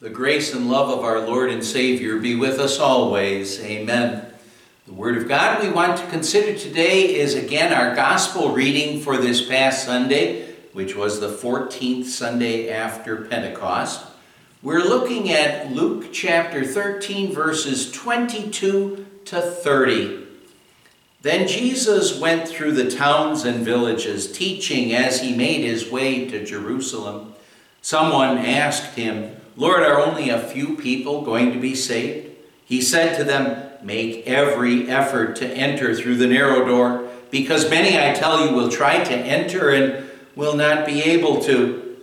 The grace and love of our Lord and Savior be with us always. Amen. The Word of God we want to consider today is again our gospel reading for this past Sunday, which was the 14th Sunday after Pentecost. We're looking at Luke chapter 13, verses 22 to 30. Then Jesus went through the towns and villages, teaching as he made his way to Jerusalem. Someone asked him, Lord, are only a few people going to be saved? He said to them, Make every effort to enter through the narrow door, because many, I tell you, will try to enter and will not be able to.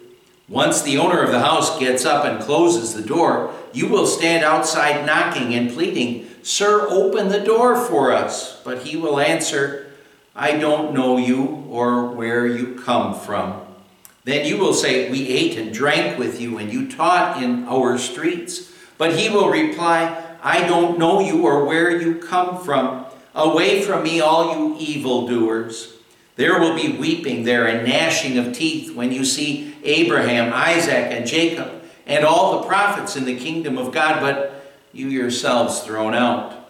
Once the owner of the house gets up and closes the door, you will stand outside knocking and pleading, Sir, open the door for us. But he will answer, I don't know you or where you come from. Then you will say, We ate and drank with you, and you taught in our streets. But he will reply, I don't know you or where you come from. Away from me, all you evildoers. There will be weeping there and gnashing of teeth when you see Abraham, Isaac, and Jacob, and all the prophets in the kingdom of God, but you yourselves thrown out.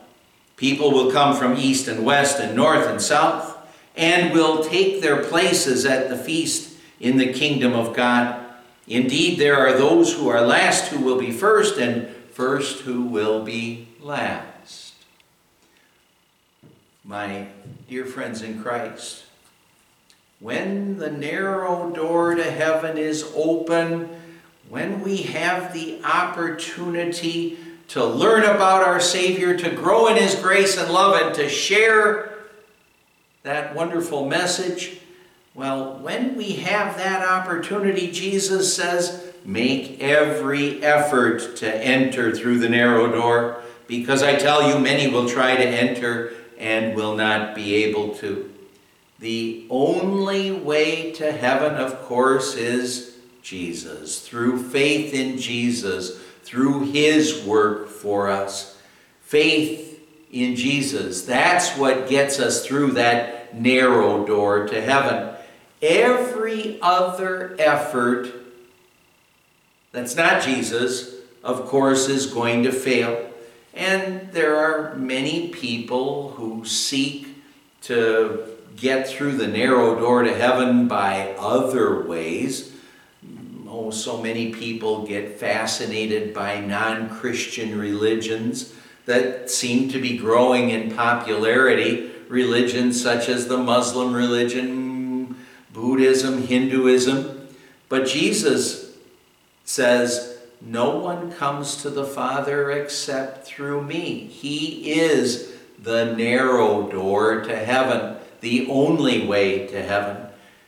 People will come from east and west and north and south, and will take their places at the feast in the kingdom of God. Indeed, there are those who are last who will be first, and first who will be last. My dear friends in Christ, when the narrow door to heaven is open, when we have the opportunity to learn about our Savior, to grow in His grace and love, and to share that wonderful message, well, when we have that opportunity, Jesus says, make every effort to enter through the narrow door, because I tell you, many will try to enter and will not be able to. The only way to heaven, of course, is Jesus, through faith in Jesus, through His work for us. Faith in Jesus, that's what gets us through that narrow door to heaven. Every other effort that's not Jesus, of course, is going to fail. And there are many people who seek to get through the narrow door to heaven by other ways. Oh, so many people get fascinated by non Christian religions that seem to be growing in popularity. Religions such as the Muslim religion, Buddhism, Hinduism. But Jesus says, No one comes to the Father except through me. He is the narrow door to heaven, the only way to heaven.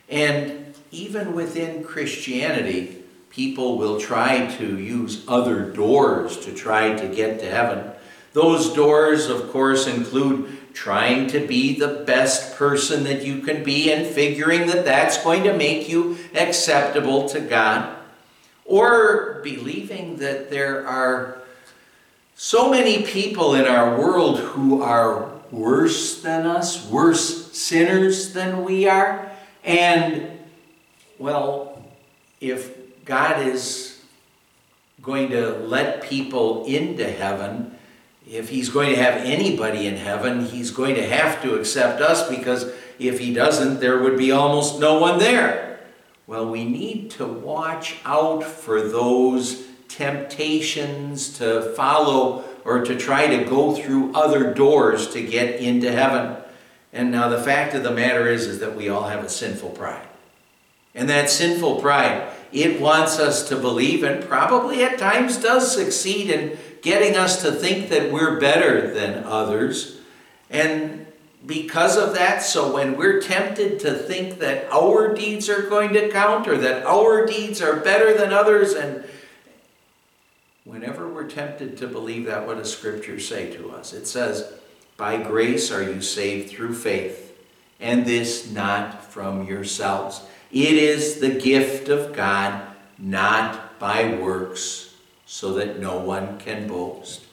And even within Christianity, people will try to use other doors to try to get to heaven. Those doors, of course, include trying to be the best person that you can be and figuring that that's going to make you acceptable to God, or believing that there are so many people in our world who are worse than us, worse sinners than we are, and well, if God is going to let people into heaven, if he's going to have anybody in heaven, he's going to have to accept us because if he doesn't, there would be almost no one there. Well, we need to watch out for those temptations to follow or to try to go through other doors to get into heaven. And now the fact of the matter is, is that we all have a sinful pride. And that sinful pride, it wants us to believe and probably at times does succeed in getting us to think that we're better than others. And because of that, so when we're tempted to think that our deeds are going to count or that our deeds are better than others, and whenever we're tempted to believe that, what does Scripture say to us? It says, By grace are you saved through faith, and this not from yourselves. It is the gift of God, not by works so that no one can boast.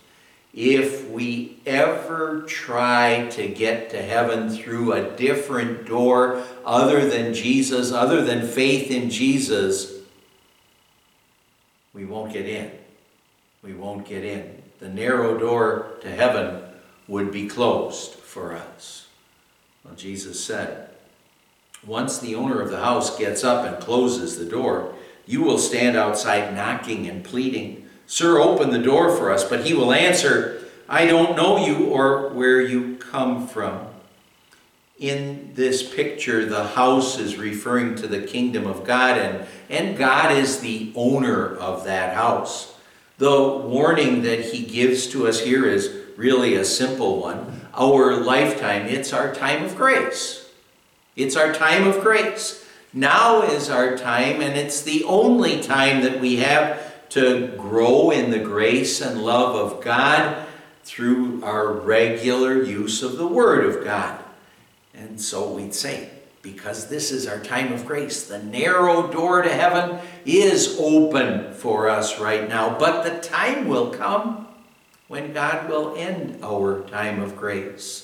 If we ever try to get to heaven through a different door other than Jesus, other than faith in Jesus, we won't get in. we won't get in. The narrow door to heaven would be closed for us. Well, Jesus said, once the owner of the house gets up and closes the door, you will stand outside knocking and pleading, Sir, open the door for us. But he will answer, I don't know you or where you come from. In this picture, the house is referring to the kingdom of God, and, and God is the owner of that house. The warning that he gives to us here is really a simple one. Our lifetime, it's our time of grace. It's our time of grace. Now is our time, and it's the only time that we have to grow in the grace and love of God through our regular use of the Word of God. And so we'd say, because this is our time of grace, the narrow door to heaven is open for us right now, but the time will come when God will end our time of grace.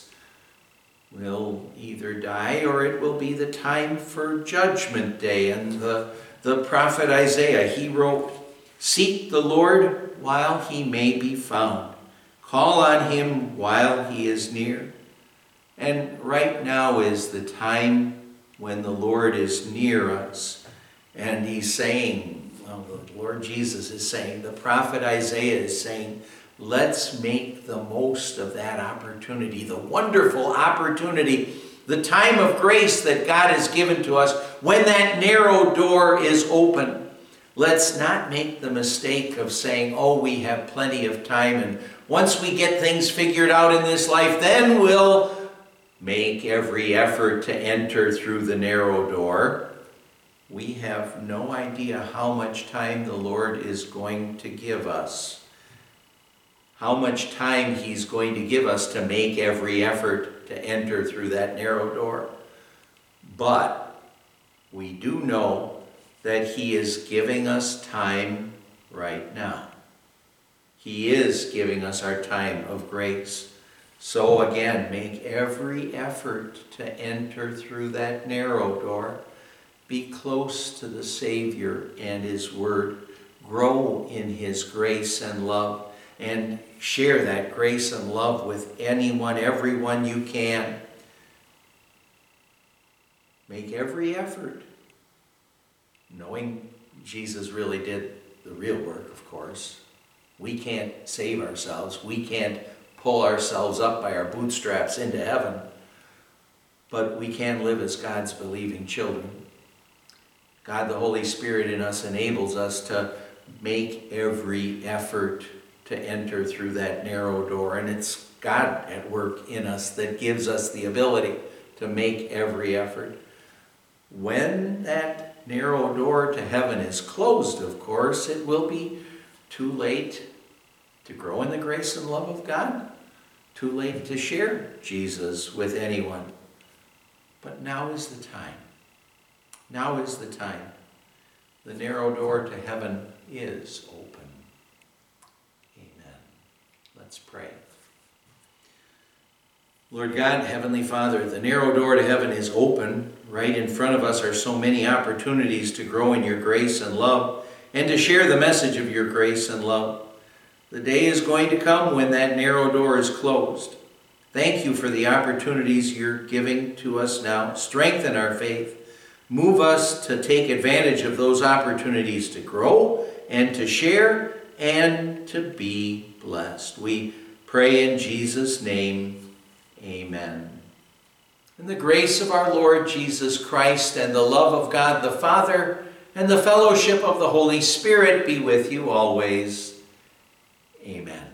We'll either die or it will be the time for judgment day. And the, the prophet Isaiah, he wrote, Seek the Lord while he may be found. Call on him while he is near. And right now is the time when the Lord is near us. And he's saying, well, the Lord Jesus is saying, the prophet Isaiah is saying, Let's make the most of that opportunity, the wonderful opportunity, the time of grace that God has given to us when that narrow door is open. Let's not make the mistake of saying, oh, we have plenty of time, and once we get things figured out in this life, then we'll make every effort to enter through the narrow door. We have no idea how much time the Lord is going to give us how much time He's going to give us to make every effort to enter through that narrow door. But we do know that He is giving us time right now. He is giving us our time of grace. So again, make every effort to enter through that narrow door. Be close to the Savior and His Word. Grow in His grace and love and share that grace and love with anyone, everyone you can. Make every effort, knowing Jesus really did the real work, of course. We can't save ourselves. We can't pull ourselves up by our bootstraps into heaven. But we can live as God's believing children. God, the Holy Spirit in us, enables us to make every effort to enter through that narrow door. And it's God at work in us that gives us the ability to make every effort. When that narrow door to heaven is closed, of course, it will be too late to grow in the grace and love of God, too late to share Jesus with anyone. But now is the time. Now is the time. The narrow door to heaven is open. Let's pray. Lord God, Heavenly Father, the narrow door to heaven is open. Right in front of us are so many opportunities to grow in your grace and love and to share the message of your grace and love. The day is going to come when that narrow door is closed. Thank you for the opportunities you're giving to us now. Strengthen our faith. Move us to take advantage of those opportunities to grow and to share and to be blessed. We pray in Jesus' name, amen. And the grace of our Lord Jesus Christ and the love of God the Father and the fellowship of the Holy Spirit be with you always. Amen.